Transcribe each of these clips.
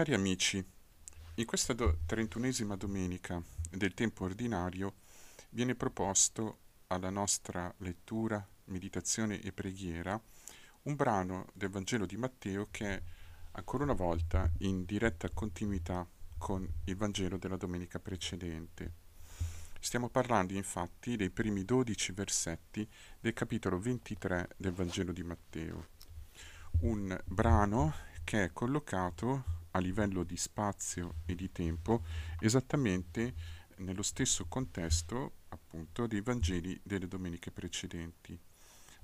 Cari amici, in questa do- domenica del tempo ordinario viene proposto alla nostra lettura, meditazione e preghiera un brano del Vangelo di Matteo che è ancora una volta in diretta continuità con il Vangelo della domenica precedente. Stiamo parlando infatti dei primi dodici versetti del capitolo 23 del Vangelo di Matteo. Un brano che è collocato a livello di spazio e di tempo esattamente nello stesso contesto appunto dei Vangeli delle domeniche precedenti.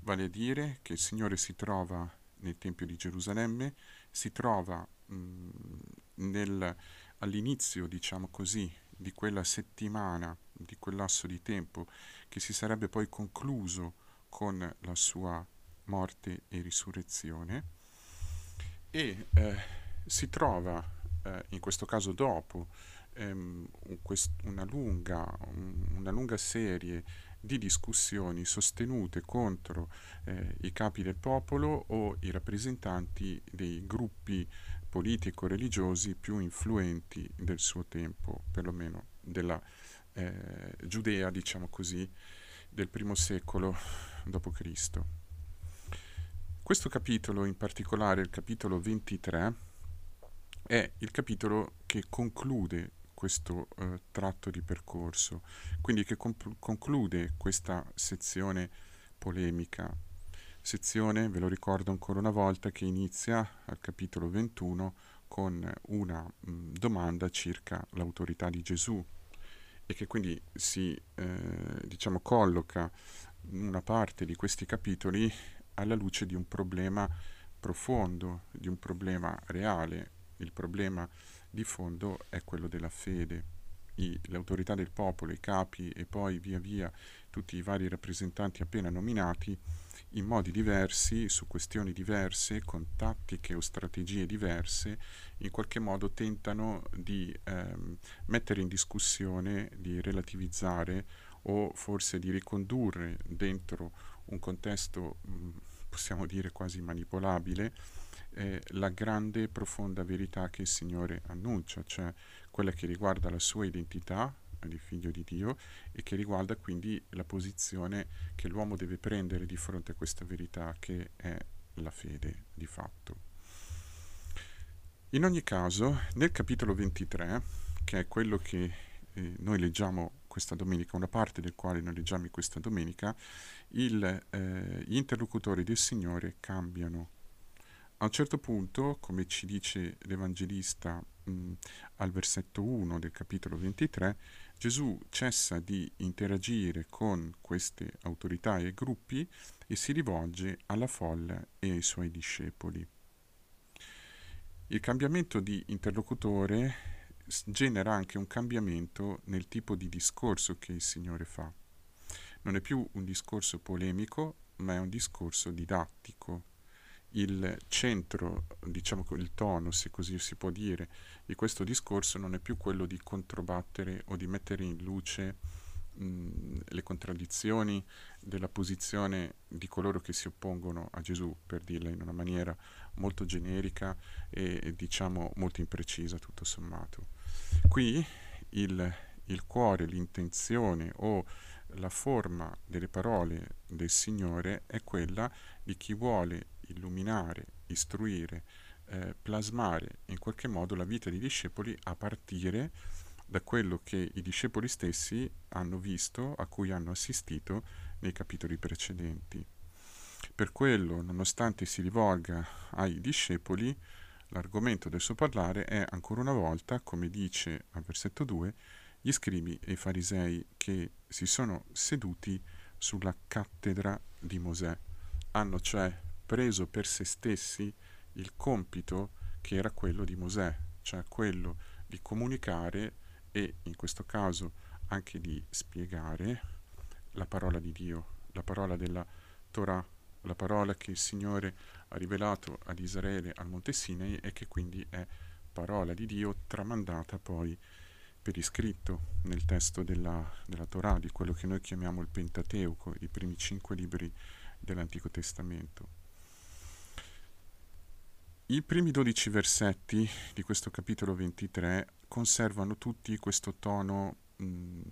Vale a dire che il Signore si trova nel Tempio di Gerusalemme, si trova mh, nel, all'inizio, diciamo così, di quella settimana, di quel lasso di tempo che si sarebbe poi concluso con la sua morte e risurrezione e eh, si trova, eh, in questo caso dopo, ehm, una, lunga, una, lunga, serie di discussioni sostenute contro eh, i capi del popolo o i rappresentanti dei gruppi politico-religiosi più influenti del suo tempo, perlomeno della eh, Giudea, diciamo così, del primo secolo d.C. Questo capitolo, in particolare il capitolo 23, è il capitolo che conclude questo eh, tratto di percorso, quindi che comp- conclude questa sezione polemica. Sezione, ve lo ricordo ancora una volta, che inizia al capitolo 21 con una mh, domanda circa l'autorità di Gesù e che quindi si eh, diciamo, colloca una parte di questi capitoli alla luce di un problema profondo, di un problema reale, il problema di fondo è quello della fede. I, l'autorità del popolo, i capi e poi via via tutti i vari rappresentanti appena nominati, in modi diversi, su questioni diverse, con tattiche o strategie diverse, in qualche modo tentano di ehm, mettere in discussione, di relativizzare o forse di ricondurre dentro un contesto, mh, possiamo dire quasi manipolabile, eh, la grande e profonda verità che il Signore annuncia, cioè quella che riguarda la sua identità di figlio di Dio e che riguarda quindi la posizione che l'uomo deve prendere di fronte a questa verità che è la fede di fatto. In ogni caso, nel capitolo 23, che è quello che eh, noi leggiamo questa domenica, una parte del quale noi leggiamo questa domenica, il, eh, gli interlocutori del Signore cambiano a un certo punto, come ci dice l'Evangelista mh, al versetto 1 del capitolo 23, Gesù cessa di interagire con queste autorità e gruppi e si rivolge alla folla e ai suoi discepoli. Il cambiamento di interlocutore genera anche un cambiamento nel tipo di discorso che il Signore fa. Non è più un discorso polemico, ma è un discorso didattico il centro, diciamo il tono, se così si può dire, di questo discorso non è più quello di controbattere o di mettere in luce mh, le contraddizioni della posizione di coloro che si oppongono a Gesù, per dirla in una maniera molto generica e, e diciamo molto imprecisa tutto sommato. Qui il, il cuore, l'intenzione o la forma delle parole del Signore è quella di chi vuole illuminare, istruire, eh, plasmare in qualche modo la vita dei discepoli a partire da quello che i discepoli stessi hanno visto, a cui hanno assistito nei capitoli precedenti. Per quello, nonostante si rivolga ai discepoli, l'argomento del suo parlare è ancora una volta, come dice al versetto 2, gli scribi e i farisei che si sono seduti sulla cattedra di Mosè. Hanno cioè preso per se stessi il compito che era quello di Mosè, cioè quello di comunicare e in questo caso anche di spiegare la parola di Dio, la parola della Torah, la parola che il Signore ha rivelato ad Israele al Monte Sinai e che quindi è parola di Dio tramandata poi per iscritto nel testo della, della Torah, di quello che noi chiamiamo il Pentateuco, i primi cinque libri dell'Antico Testamento. I primi 12 versetti di questo capitolo 23 conservano tutti questo tono mh,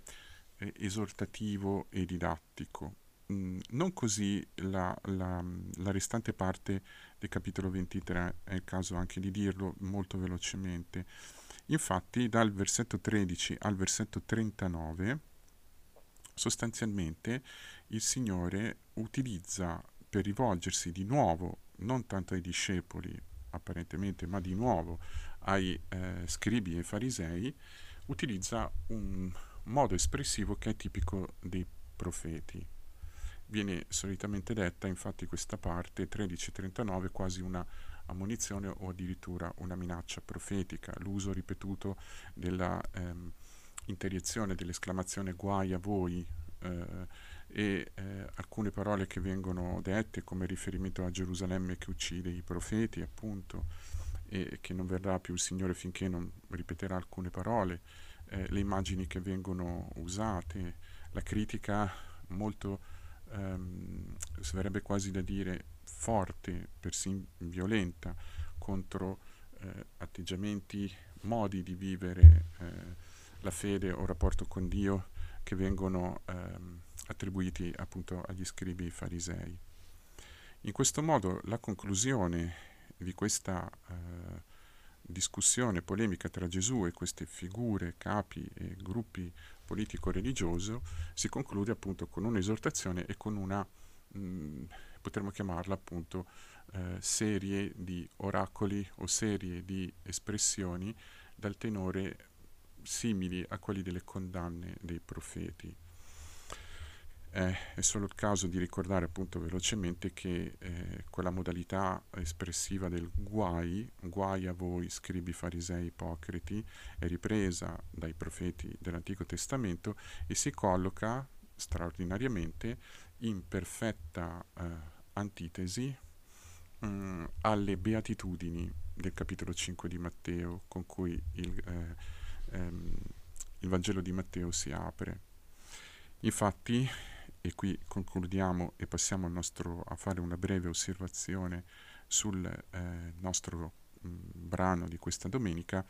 esortativo e didattico. Mh, non così la, la, la, restante parte del capitolo 23, è il caso anche di dirlo molto velocemente. Infatti dal versetto 13 al versetto 39 sostanzialmente il Signore utilizza per rivolgersi di nuovo, non tanto ai discepoli apparentemente, ma di nuovo ai eh, scribi e farisei, utilizza un modo espressivo che è tipico dei profeti. Viene solitamente detta infatti questa parte 1339 quasi una ammonizione o addirittura una minaccia profetica, l'uso ripetuto della ehm, interiezione dell'esclamazione guai a voi eh, e eh, alcune parole che vengono dette come riferimento a Gerusalemme che uccide i profeti appunto e che non verrà più il Signore finché non ripeterà alcune parole, eh, le immagini che vengono usate, la critica molto, ehm, si verrebbe quasi da dire, forte, persino violenta, contro eh, atteggiamenti, modi di vivere eh, la fede o rapporto con Dio che vengono ehm, attribuiti appunto agli scribi farisei. In questo modo la conclusione di questa eh, discussione polemica tra Gesù e queste figure, capi e gruppi politico-religioso si conclude appunto con un'esortazione e con una, mh, mm, potremmo chiamarla appunto, eh, serie di oracoli o serie di espressioni dal tenore simili a quelli delle condanne dei profeti. Eh, è solo il caso di ricordare appunto velocemente che eh, quella modalità espressiva del guai, guai a voi scribi farisei ipocriti, è ripresa dai profeti dell'Antico Testamento e si colloca straordinariamente in perfetta eh, antitesi mh, mm, alle beatitudini del capitolo 5 di Matteo con cui il eh, ehm, il Vangelo di Matteo si apre. Infatti, e qui concludiamo e passiamo nostro, a fare una breve osservazione sul eh, nostro mh, mm, brano di questa domenica,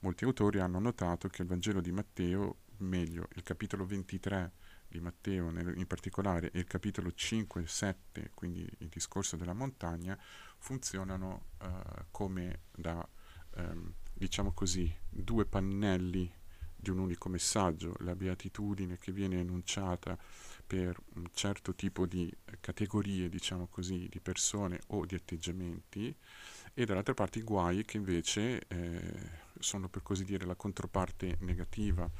molti autori hanno notato che il Vangelo di Matteo, meglio il capitolo 23 di Matteo nel, in particolare e il capitolo 5 e 7, quindi il discorso della montagna, funzionano eh, come da ehm, diciamo così, due pannelli di un unico messaggio, la beatitudine che viene enunciata per un certo tipo di categorie, diciamo così, di persone o di atteggiamenti, e dall'altra parte i guai che invece eh, sono per così dire la controparte negativa.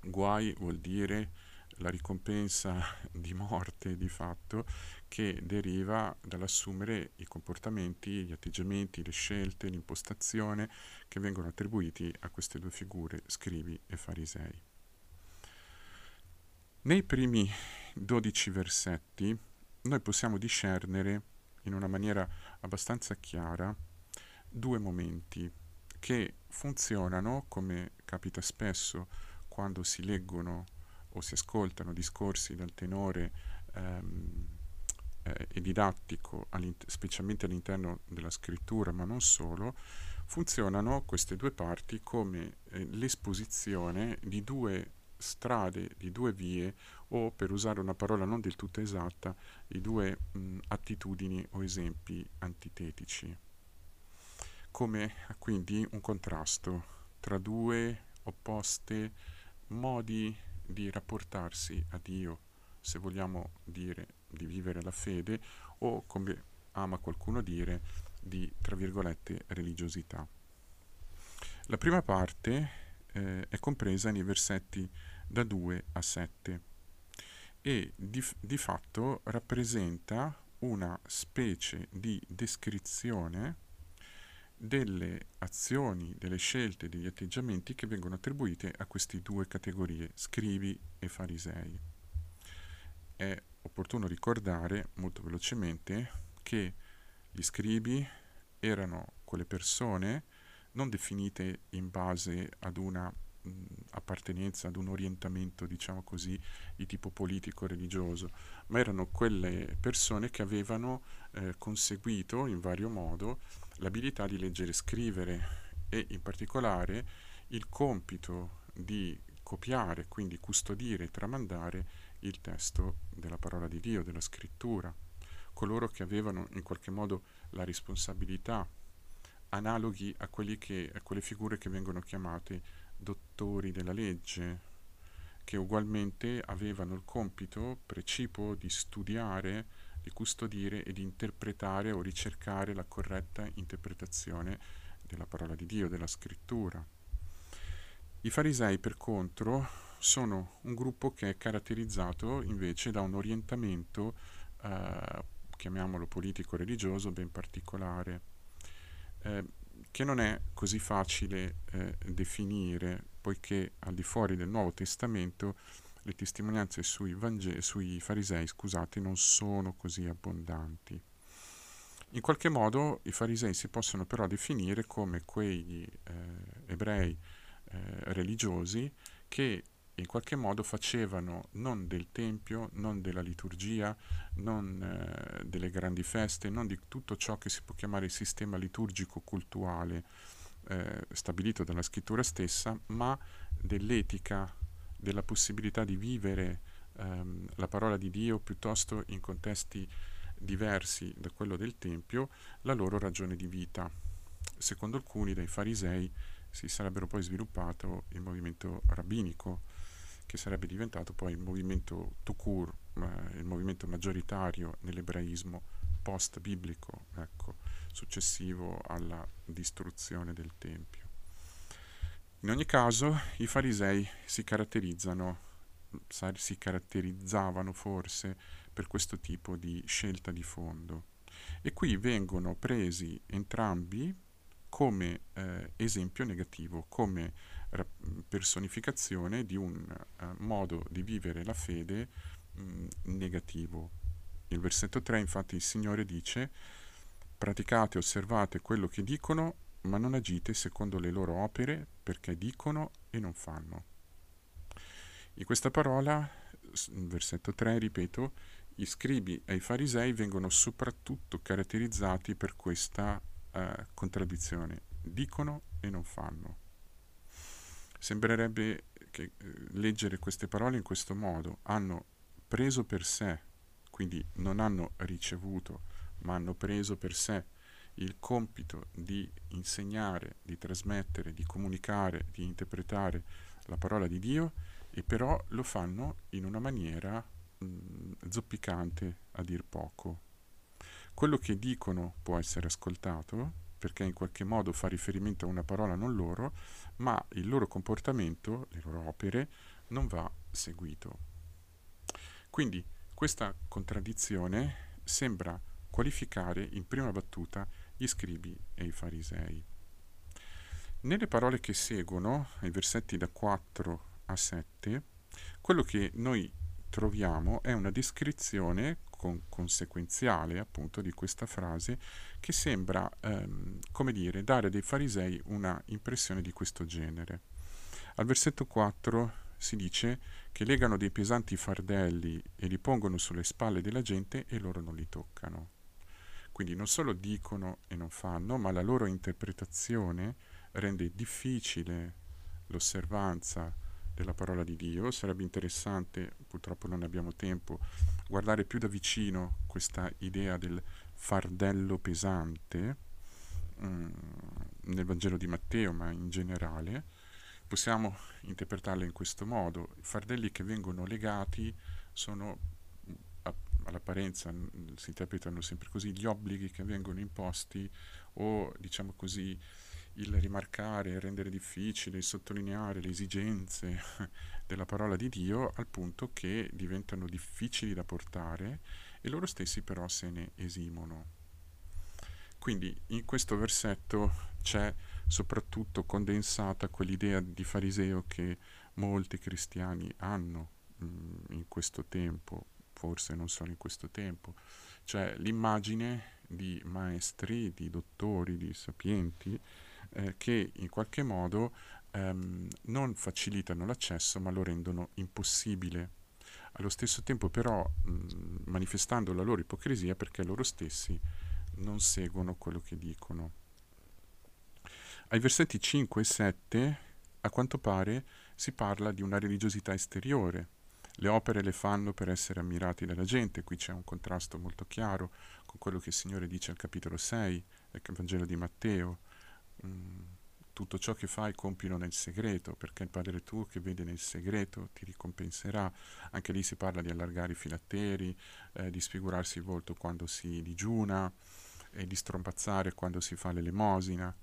Guai vuol dire la ricompensa di morte di fatto che deriva dall'assumere i comportamenti, gli atteggiamenti, le scelte, l'impostazione che vengono attribuiti a queste due figure, scrivi e farisei. Nei primi dodici versetti noi possiamo discernere in una maniera abbastanza chiara due momenti che funzionano, come capita spesso quando si leggono o si ascoltano discorsi dal tenore ehm, eh, e didattico, all'int- specialmente all'interno della scrittura, ma non solo, funzionano queste due parti come eh, l'esposizione di due strade, di due vie o, per usare una parola non del tutto esatta, di due mh, attitudini o esempi antitetici. Come quindi un contrasto tra due opposte modi di rapportarsi a Dio, se vogliamo dire di vivere la fede, o come ama qualcuno dire, di, tra virgolette, religiosità. La prima parte eh, è compresa nei versetti da 2 a 7 e di, di fatto rappresenta una specie di descrizione delle azioni, delle scelte, degli atteggiamenti che vengono attribuite a queste due categorie, scrivi e farisei. È opportuno ricordare molto velocemente che gli scribi erano quelle persone non definite in base ad una appartenenza ad un orientamento, diciamo così, di tipo politico-religioso, ma erano quelle persone che avevano eh, conseguito in vario modo l'abilità di leggere e scrivere e in particolare il compito di copiare, quindi custodire e tramandare il testo della parola di Dio, della scrittura, coloro che avevano in qualche modo la responsabilità, analoghi a, che, a quelle figure che vengono chiamate dottori della legge, che ugualmente avevano il compito precipuo di studiare, di custodire e di interpretare o ricercare la corretta interpretazione della parola di Dio, della scrittura. I farisei, per contro, sono un gruppo che è caratterizzato invece da un orientamento, eh, chiamiamolo politico-religioso, ben particolare, eh, che non è così facile eh, definire, poiché al di fuori del Nuovo Testamento le testimonianze sui, Vangeli, sui farisei scusate, non sono così abbondanti. In qualche modo i farisei si possono però definire come quegli eh, ebrei eh, religiosi che in qualche modo facevano non del Tempio, non della liturgia, non eh, delle grandi feste, non di tutto ciò che si può chiamare il sistema liturgico cultuale eh, stabilito dalla scrittura stessa, ma dell'etica, della possibilità di vivere ehm, la parola di Dio piuttosto in contesti diversi da quello del Tempio, la loro ragione di vita. Secondo alcuni dei farisei si sarebbero poi sviluppato il movimento rabbinico, che sarebbe diventato poi il movimento Tukur, il movimento maggioritario nell'ebraismo post-biblico, ecco, successivo alla distruzione del Tempio. In ogni caso, i farisei si caratterizzano, si caratterizzavano forse per questo tipo di scelta di fondo. E qui vengono presi entrambi come eh, esempio negativo, come personificazione di un uh, modo di vivere la fede mh, mm, negativo. Il versetto 3 infatti il Signore dice praticate osservate quello che dicono, ma non agite secondo le loro opere, perché dicono e non fanno. In questa parola, versetto 3, ripeto, gli scribi e i farisei vengono soprattutto caratterizzati per questa eh, contraddizione. Dicono e non fanno. Sembrerebbe che eh, leggere queste parole in questo modo hanno preso per sé, quindi non hanno ricevuto, ma hanno preso per sé il compito di insegnare, di trasmettere, di comunicare, di interpretare la parola di Dio e però lo fanno in una maniera mh, zoppicante a dir poco. Quello che dicono può essere ascoltato, perché in qualche modo fa riferimento a una parola non loro, ma il loro comportamento, le loro opere, non va seguito. Quindi questa contraddizione sembra qualificare in prima battuta gli scribi e i farisei. Nelle parole che seguono, ai versetti da 4 a 7, quello che noi troviamo è una descrizione con- conseguenziale appunto di questa frase che sembra, ehm, come dire, dare dei farisei una impressione di questo genere. Al versetto 4 si dice che legano dei pesanti fardelli e li pongono sulle spalle della gente e loro non li toccano. Quindi non solo dicono e non fanno, ma la loro interpretazione rende difficile l'osservanza della parola di Dio. Sarebbe interessante, purtroppo non abbiamo tempo, guardare più da vicino questa idea del fardello pesante mm, nel Vangelo di Matteo, ma in generale. Possiamo interpretarla in questo modo. I fardelli che vengono legati sono all'apparenza si interpretano sempre così gli obblighi che vengono imposti o diciamo così il rimarcare, il rendere difficile, il sottolineare le esigenze della parola di Dio al punto che diventano difficili da portare e loro stessi però se ne esimono. Quindi in questo versetto c'è soprattutto condensata quell'idea di fariseo che molti cristiani hanno mm, in questo tempo, forse non solo in questo tempo, cioè l'immagine di maestri, di dottori, di sapienti, eh, che in qualche modo ehm, non facilitano l'accesso ma lo rendono impossibile. Allo stesso tempo però mh, manifestando la loro ipocrisia perché loro stessi non seguono quello che dicono. Ai versetti 5 e 7 a quanto pare si parla di una religiosità esteriore. Le opere le fanno per essere ammirati dalla gente, qui c'è un contrasto molto chiaro con quello che il Signore dice al capitolo 6 del Vangelo di Matteo. Mm, tutto ciò che fai compilo nel segreto, perché il Padre tuo che vede nel segreto ti ricompenserà. Anche lì si parla di allargare i filatteri, eh, di sfigurarsi il volto quando si digiuna e di strompazzare quando si fa l'elemosina.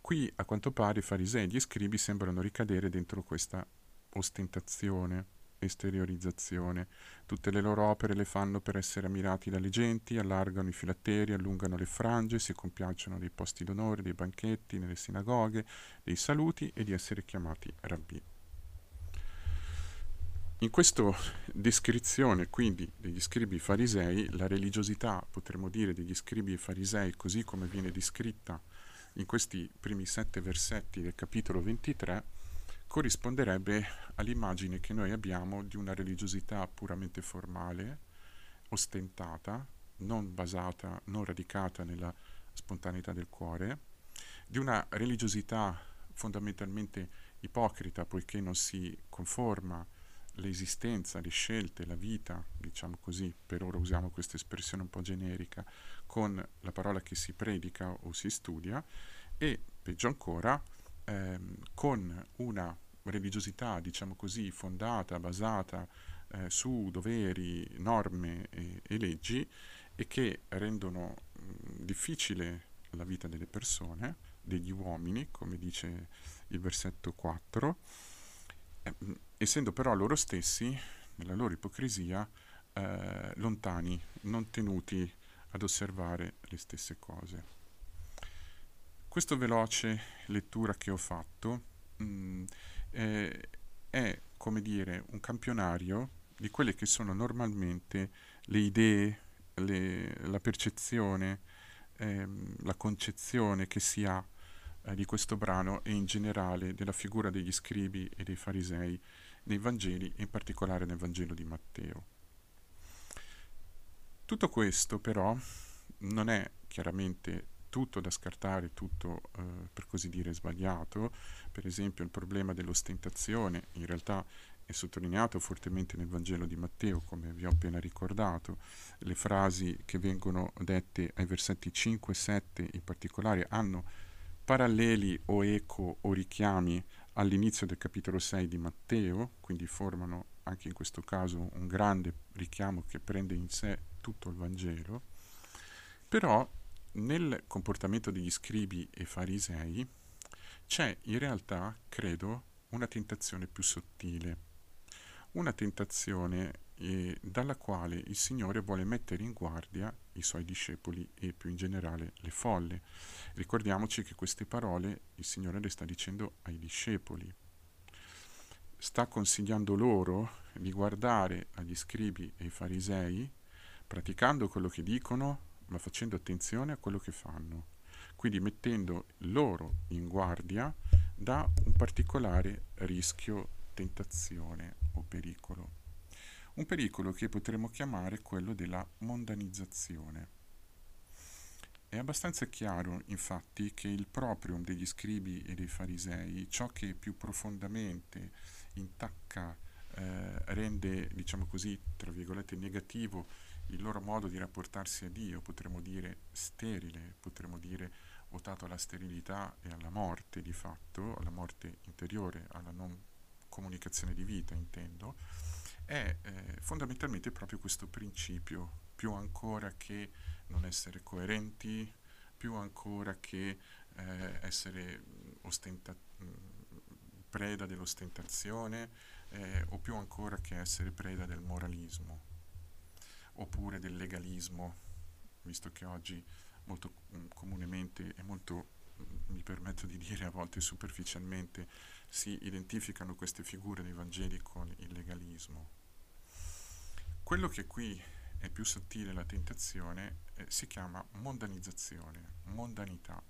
Qui, a quanto pare, i farisei e gli scribi sembrano ricadere dentro questa ostentazione esteriorizzazione. Tutte le loro opere le fanno per essere ammirati dalle genti, allargano i filatteri, allungano le frange, si compiacciono dei posti d'onore, dei banchetti, nelle sinagoghe, dei saluti e di essere chiamati rabbì. In questa descrizione quindi degli scribi farisei, la religiosità, potremmo dire, degli scribi farisei, così come viene descritta in questi primi sette versetti del capitolo 23, corrisponderebbe all'immagine che noi abbiamo di una religiosità puramente formale, ostentata, non basata, non radicata nella spontaneità del cuore, di una religiosità fondamentalmente ipocrita poiché non si conforma l'esistenza, le scelte, la vita, diciamo così, per ora usiamo questa espressione un po' generica, con la parola che si predica o si studia e, peggio ancora, ehm, con una religiosità, diciamo così, fondata, basata eh, su doveri, norme e, e, leggi e che rendono mh, difficile la vita delle persone, degli uomini, come dice il versetto 4, eh, essendo però loro stessi, nella loro ipocrisia, eh, lontani, non tenuti ad osservare le stesse cose. Questa veloce lettura che ho fatto mh, mm, eh, è, come dire, un campionario di quelle che sono normalmente le idee, le, la percezione, ehm, la concezione che si ha eh, di questo brano e in generale della figura degli scribi e dei farisei nei Vangeli, in particolare nel Vangelo di Matteo. Tutto questo però non è chiaramente tutto da scartare, tutto eh, per così dire sbagliato, per esempio il problema dell'ostentazione in realtà è sottolineato fortemente nel Vangelo di Matteo, come vi ho appena ricordato, le frasi che vengono dette ai versetti 5 e 7 in particolare hanno paralleli o eco o richiami all'inizio del capitolo 6 di Matteo, quindi formano anche in questo caso un grande richiamo che prende in sé tutto il Vangelo, però nel comportamento degli scribi e farisei c'è in realtà, credo, una tentazione più sottile, una tentazione eh, dalla quale il Signore vuole mettere in guardia i suoi discepoli e più in generale le folle. Ricordiamoci che queste parole il Signore le sta dicendo ai discepoli. Sta consigliando loro di guardare agli scribi e ai farisei, praticando quello che dicono, ma facendo attenzione a quello che fanno, quindi mettendo loro in guardia da un particolare rischio, tentazione o pericolo. Un pericolo che potremmo chiamare quello della mondanizzazione. È abbastanza chiaro, infatti, che il proprium degli scribi e dei farisei, ciò che più profondamente intacca, eh, rende, diciamo così, tra virgolette, negativo il loro modo di rapportarsi a Dio, potremmo dire sterile, potremmo dire votato alla sterilità e alla morte di fatto, alla morte interiore, alla non comunicazione di vita intendo, è eh, fondamentalmente proprio questo principio, più ancora che non essere coerenti, più ancora che eh, essere ostenta- preda dell'ostentazione eh, o più ancora che essere preda del moralismo oppure del legalismo, visto che oggi molto mm, comunemente e molto, mm, mi permetto di dire a volte superficialmente, si identificano queste figure dei Vangeli con il legalismo. Quello che qui è più sottile la tentazione eh, si chiama mondanizzazione, mondanità.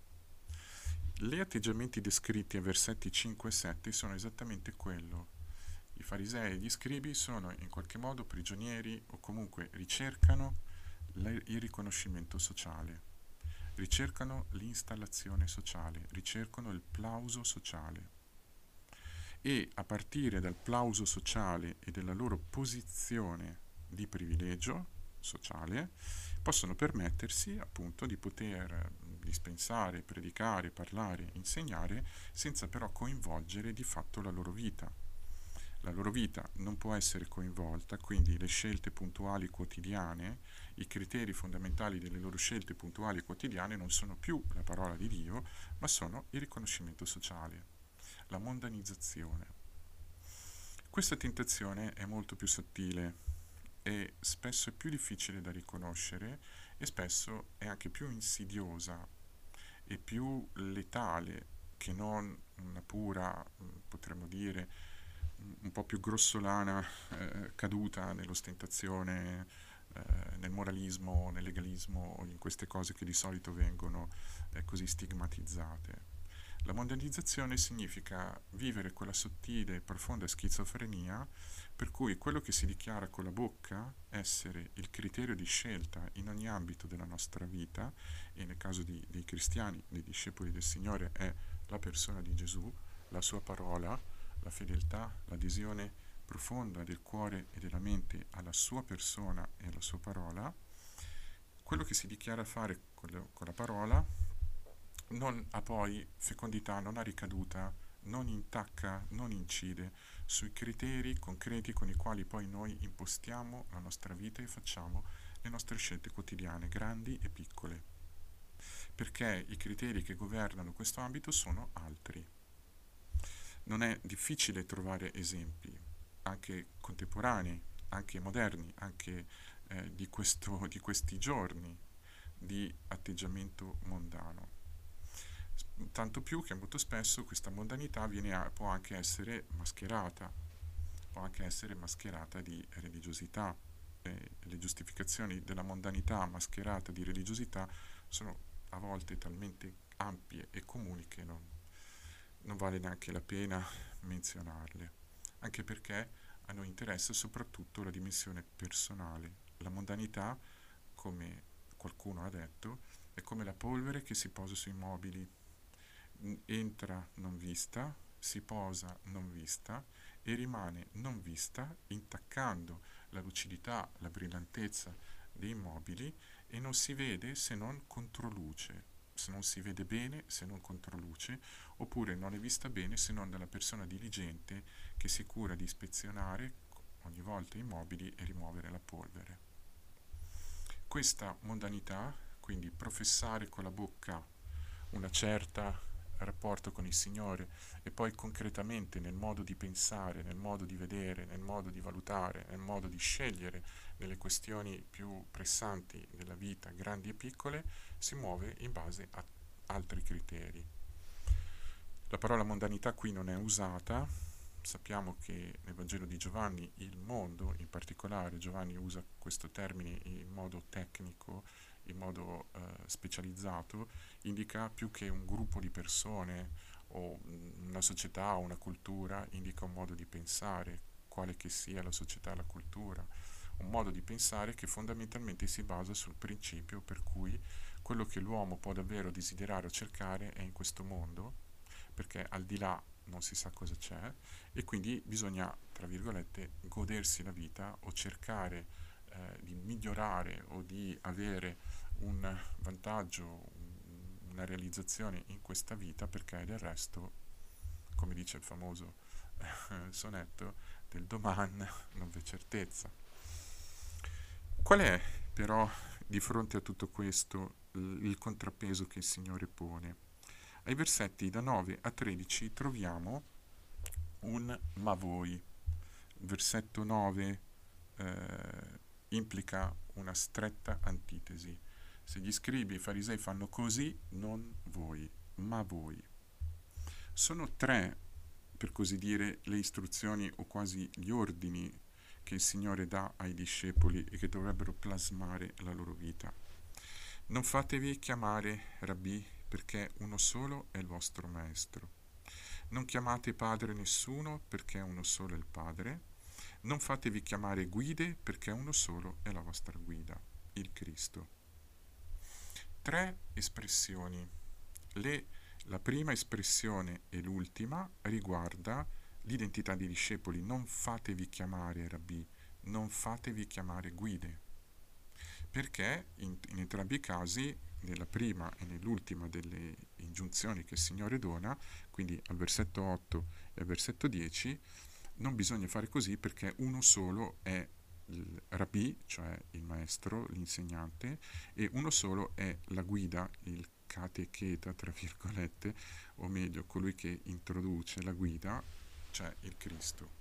Gli atteggiamenti descritti ai versetti 5 e 7 sono esattamente quello. I farisei e gli scribi sono in qualche modo prigionieri o comunque ricercano il riconoscimento sociale, ricercano l'installazione sociale, ricercano il plauso sociale. E a partire dal plauso sociale e della loro posizione di privilegio sociale, possono permettersi appunto di poter dispensare, predicare, parlare, insegnare senza però coinvolgere di fatto la loro vita. La loro vita non può essere coinvolta, quindi le scelte puntuali quotidiane, i criteri fondamentali delle loro scelte puntuali quotidiane non sono più la parola di Dio, ma sono il riconoscimento sociale, la mondanizzazione. Questa tentazione è molto più sottile e spesso è più difficile da riconoscere e spesso è anche più insidiosa e più letale che non una pura, potremmo dire, un po' più grossolana eh, caduta nell'ostentazione, eh, nel moralismo, nel legalismo, in queste cose che di solito vengono eh, così stigmatizzate. La mondializzazione significa vivere quella sottile e profonda schizofrenia per cui quello che si dichiara con la bocca essere il criterio di scelta in ogni ambito della nostra vita, e nel caso di, dei cristiani, dei discepoli del Signore, è la persona di Gesù, la sua parola, la fedeltà, l'adesione profonda del cuore e della mente alla sua persona e alla sua parola, quello che si dichiara fare con, le, con la parola non ha poi fecondità, non ha ricaduta, non intacca, non incide sui criteri concreti con i quali poi noi impostiamo la nostra vita e facciamo le nostre scelte quotidiane, grandi e piccole. Perché i criteri che governano questo ambito sono altri. Non è difficile trovare esempi, anche contemporanei, anche moderni, anche eh, di, questo, di questi giorni, di atteggiamento mondano tanto più che molto spesso questa mondanità a, può anche essere mascherata, può anche essere mascherata di religiosità. E le giustificazioni della mondanità mascherata di religiosità sono a volte talmente ampie e comuni che non, non vale neanche la pena menzionarle, anche perché a noi interessa soprattutto la dimensione personale. La mondanità, come qualcuno ha detto, è come la polvere che si posa sui mobili entra non vista, si posa non vista e rimane non vista intaccando la lucidità, la brillantezza dei mobili e non si vede se non controluce, se non si vede bene se non controluce, oppure non è vista bene se non dalla persona diligente che si cura di ispezionare ogni volta i mobili e rimuovere la polvere. Questa mondanità, quindi professare con la bocca una certa rapporto con il Signore e poi concretamente nel modo di pensare, nel modo di vedere, nel modo di valutare, nel modo di scegliere nelle questioni più pressanti della vita, grandi e piccole, si muove in base a altri criteri. La parola mondanità qui non è usata, sappiamo che nel Vangelo di Giovanni il mondo, in particolare Giovanni usa questo termine in modo tecnico, in modo eh, specializzato, indica più che un gruppo di persone o una società o una cultura, indica un modo di pensare, quale che sia la società, la cultura, un modo di pensare che fondamentalmente si basa sul principio per cui quello che l'uomo può davvero desiderare o cercare è in questo mondo, perché al di là non si sa cosa c'è e quindi bisogna, tra virgolette, godersi la vita o cercare di migliorare o di avere un vantaggio, una realizzazione in questa vita perché del resto, come dice il famoso eh, sonetto, del domani non v'è certezza. Qual è però di fronte a tutto questo il contrappeso che il Signore pone? Ai versetti da 9 a 13 troviamo un ma voi. Versetto 9 eh, implica una stretta antitesi. Se gli scribi e i farisei fanno così, non voi, ma voi. Sono tre, per così dire, le istruzioni o quasi gli ordini che il Signore dà ai discepoli e che dovrebbero plasmare la loro vita. Non fatevi chiamare rabbì perché uno solo è il vostro Maestro. Non chiamate Padre nessuno, perché uno solo è il Padre. Non fatevi chiamare guide, perché uno solo è la vostra guida, il Cristo. Tre espressioni. Le, la prima espressione e l'ultima riguarda l'identità dei discepoli. Non fatevi chiamare rabbi, non fatevi chiamare guide perché in, in entrambi i casi, nella prima e nell'ultima delle ingiunzioni che il Signore dona, quindi al versetto 8 e al versetto 10, non bisogna fare così perché uno solo è il rabbi, cioè il maestro, l'insegnante, e uno solo è la guida, il catecheta, tra virgolette, o meglio, colui che introduce la guida, cioè il Cristo.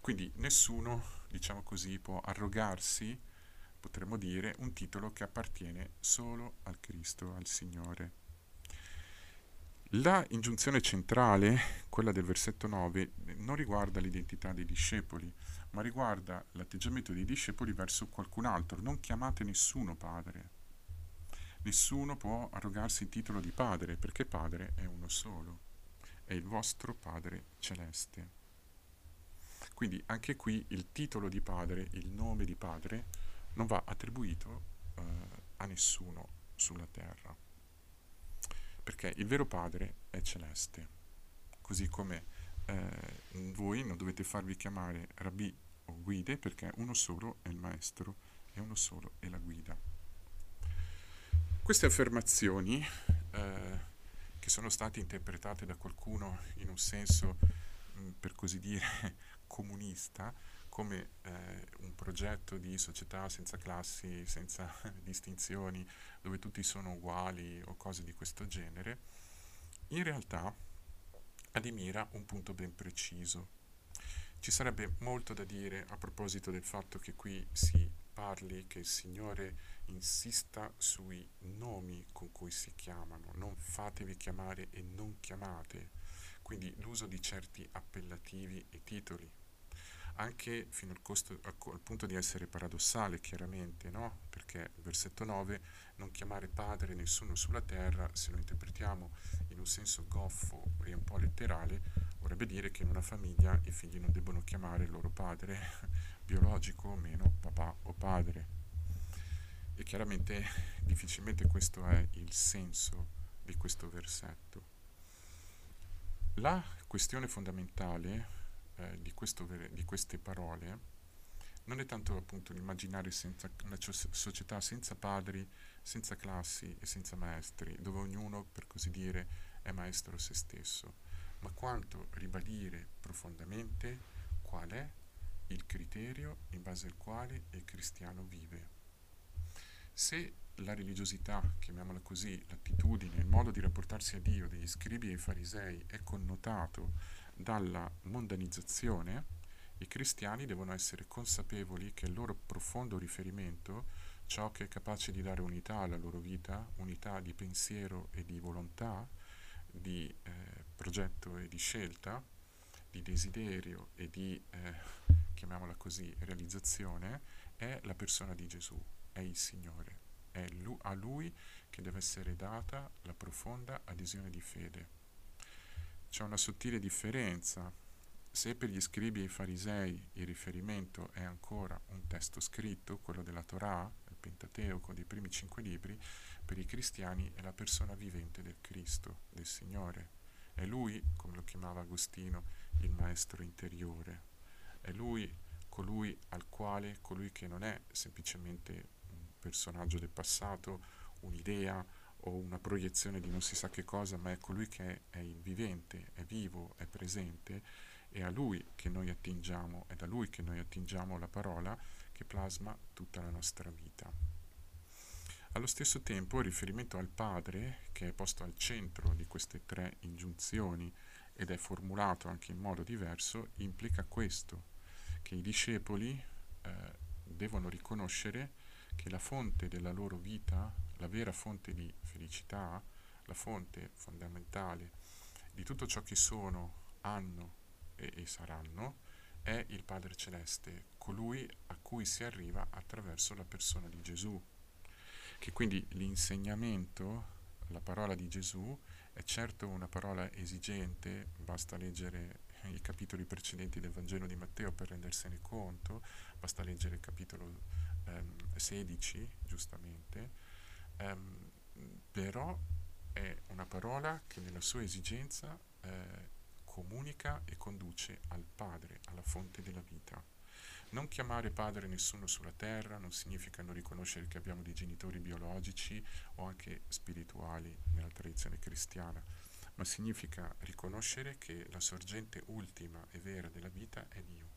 Quindi nessuno, diciamo così, può arrogarsi potremmo dire, un titolo che appartiene solo al Cristo, al Signore. La ingiunzione centrale, quella del versetto 9, non riguarda l'identità dei discepoli, ma riguarda l'atteggiamento dei discepoli verso qualcun altro. Non chiamate nessuno padre. Nessuno può arrogarsi il titolo di padre, perché padre è uno solo, è il vostro Padre celeste. Quindi anche qui il titolo di padre, il nome di padre, non va attribuito eh, a nessuno sulla terra, perché il vero Padre è celeste, così come eh, voi non dovete farvi chiamare rabbi o guide, perché uno solo è il maestro e uno solo è la guida. Queste affermazioni, eh, che sono state interpretate da qualcuno in un senso, mh, mm, per così dire, comunista, come eh, un progetto di società senza classi, senza distinzioni, dove tutti sono uguali o cose di questo genere, in realtà adimira un punto ben preciso. Ci sarebbe molto da dire a proposito del fatto che qui si parli, che il Signore insista sui nomi con cui si chiamano, non fatevi chiamare e non chiamate, quindi l'uso di certi appellativi e titoli anche fino al, costo, al, punto di essere paradossale, chiaramente, no? Perché il versetto 9, non chiamare padre nessuno sulla terra, se lo interpretiamo in un senso goffo e un po' letterale, vorrebbe dire che in una famiglia i figli non debbono chiamare il loro padre biologico o meno papà o padre. E chiaramente difficilmente questo è il senso di questo versetto. La questione fondamentale eh, di, questo, di, queste parole non è tanto appunto l'immaginare senza, una società senza padri, senza classi e senza maestri, dove ognuno, per così dire, è maestro se stesso, ma quanto ribadire profondamente qual è il criterio in base al quale il cristiano vive. Se la religiosità, chiamiamola così, l'attitudine, il modo di rapportarsi a Dio degli scribi e farisei è connotato dalla mondanizzazione, i cristiani devono essere consapevoli che il loro profondo riferimento, ciò che è capace di dare unità alla loro vita, unità di pensiero e di volontà, di eh, progetto e di scelta, di desiderio e di, eh, chiamiamola così, realizzazione, è la persona di Gesù, è il Signore. È a Lui che deve essere data la profonda adesione di fede c'è una sottile differenza. Se per gli scribi e i farisei il riferimento è ancora un testo scritto, quello della Torah, il Pentateuco, dei primi cinque libri, per i cristiani è la persona vivente del Cristo, del Signore. È Lui, come lo chiamava Agostino, il maestro interiore. È Lui colui al quale, colui che non è semplicemente un personaggio del passato, un'idea, o una proiezione di non si sa che cosa, ma è colui che è il vivente, è vivo, è presente, è a lui che noi attingiamo, è da lui che noi attingiamo la parola che plasma tutta la nostra vita. Allo stesso tempo il riferimento al Padre, che è posto al centro di queste tre ingiunzioni ed è formulato anche in modo diverso, implica questo, che i discepoli eh, devono riconoscere che la fonte della loro vita, la vera fonte di felicità, la fonte fondamentale di tutto ciò che sono, hanno e, e saranno, è il Padre Celeste, colui a cui si arriva attraverso la persona di Gesù. Che quindi l'insegnamento, la parola di Gesù è certo una parola esigente, basta leggere i capitoli precedenti del Vangelo di Matteo per rendersene conto, basta leggere il capitolo ehm, 16, giustamente, ehm, però è una parola che nella sua esigenza eh, comunica e conduce al Padre, alla fonte della vita. Non chiamare padre nessuno sulla terra non significa non riconoscere che abbiamo dei genitori biologici o anche spirituali nella tradizione cristiana, ma significa riconoscere che la sorgente ultima e vera della vita è Dio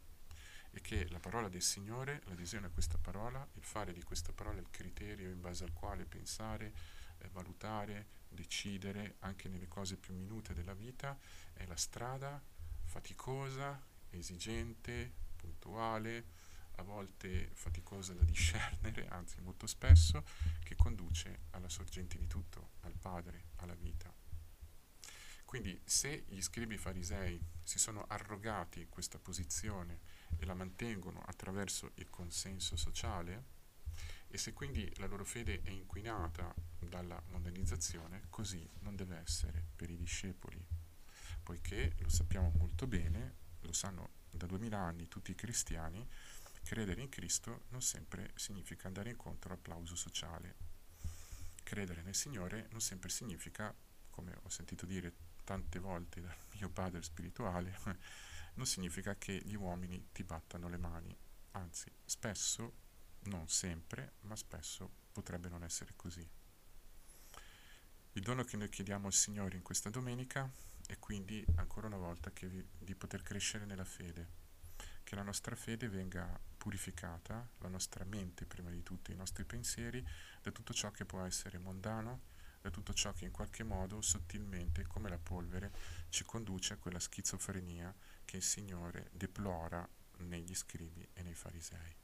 e che la parola del Signore, l'adesione a questa parola, il fare di questa parola il criterio in base al quale pensare, eh, valutare, decidere anche nelle cose più minute della vita è la strada faticosa, esigente, puntuale, a volte faticosa da discernere, anzi molto spesso, che conduce alla sorgente di tutto, al Padre, alla vita. Quindi se gli scribi farisei si sono arrogati questa posizione e la mantengono attraverso il consenso sociale, e se quindi la loro fede è inquinata dalla mondializzazione, così non deve essere per i discepoli, poiché lo sappiamo molto bene, lo sanno da duemila anni tutti i cristiani, credere in Cristo non sempre significa andare incontro all'applauso sociale. Credere nel Signore non sempre significa, come ho sentito dire tante volte dal mio padre spirituale, non significa che gli uomini ti battano le mani. Anzi, spesso, non sempre, ma spesso potrebbe non essere così. Il dono che noi chiediamo al Signore in questa domenica e quindi ancora una volta vi, di poter crescere nella fede, che la nostra fede venga purificata, la nostra mente prima di tutto, i nostri pensieri, da tutto ciò che può essere mondano, da tutto ciò che in qualche modo sottilmente, come la polvere, ci conduce a quella schizofrenia che il Signore deplora negli scribi e nei farisei.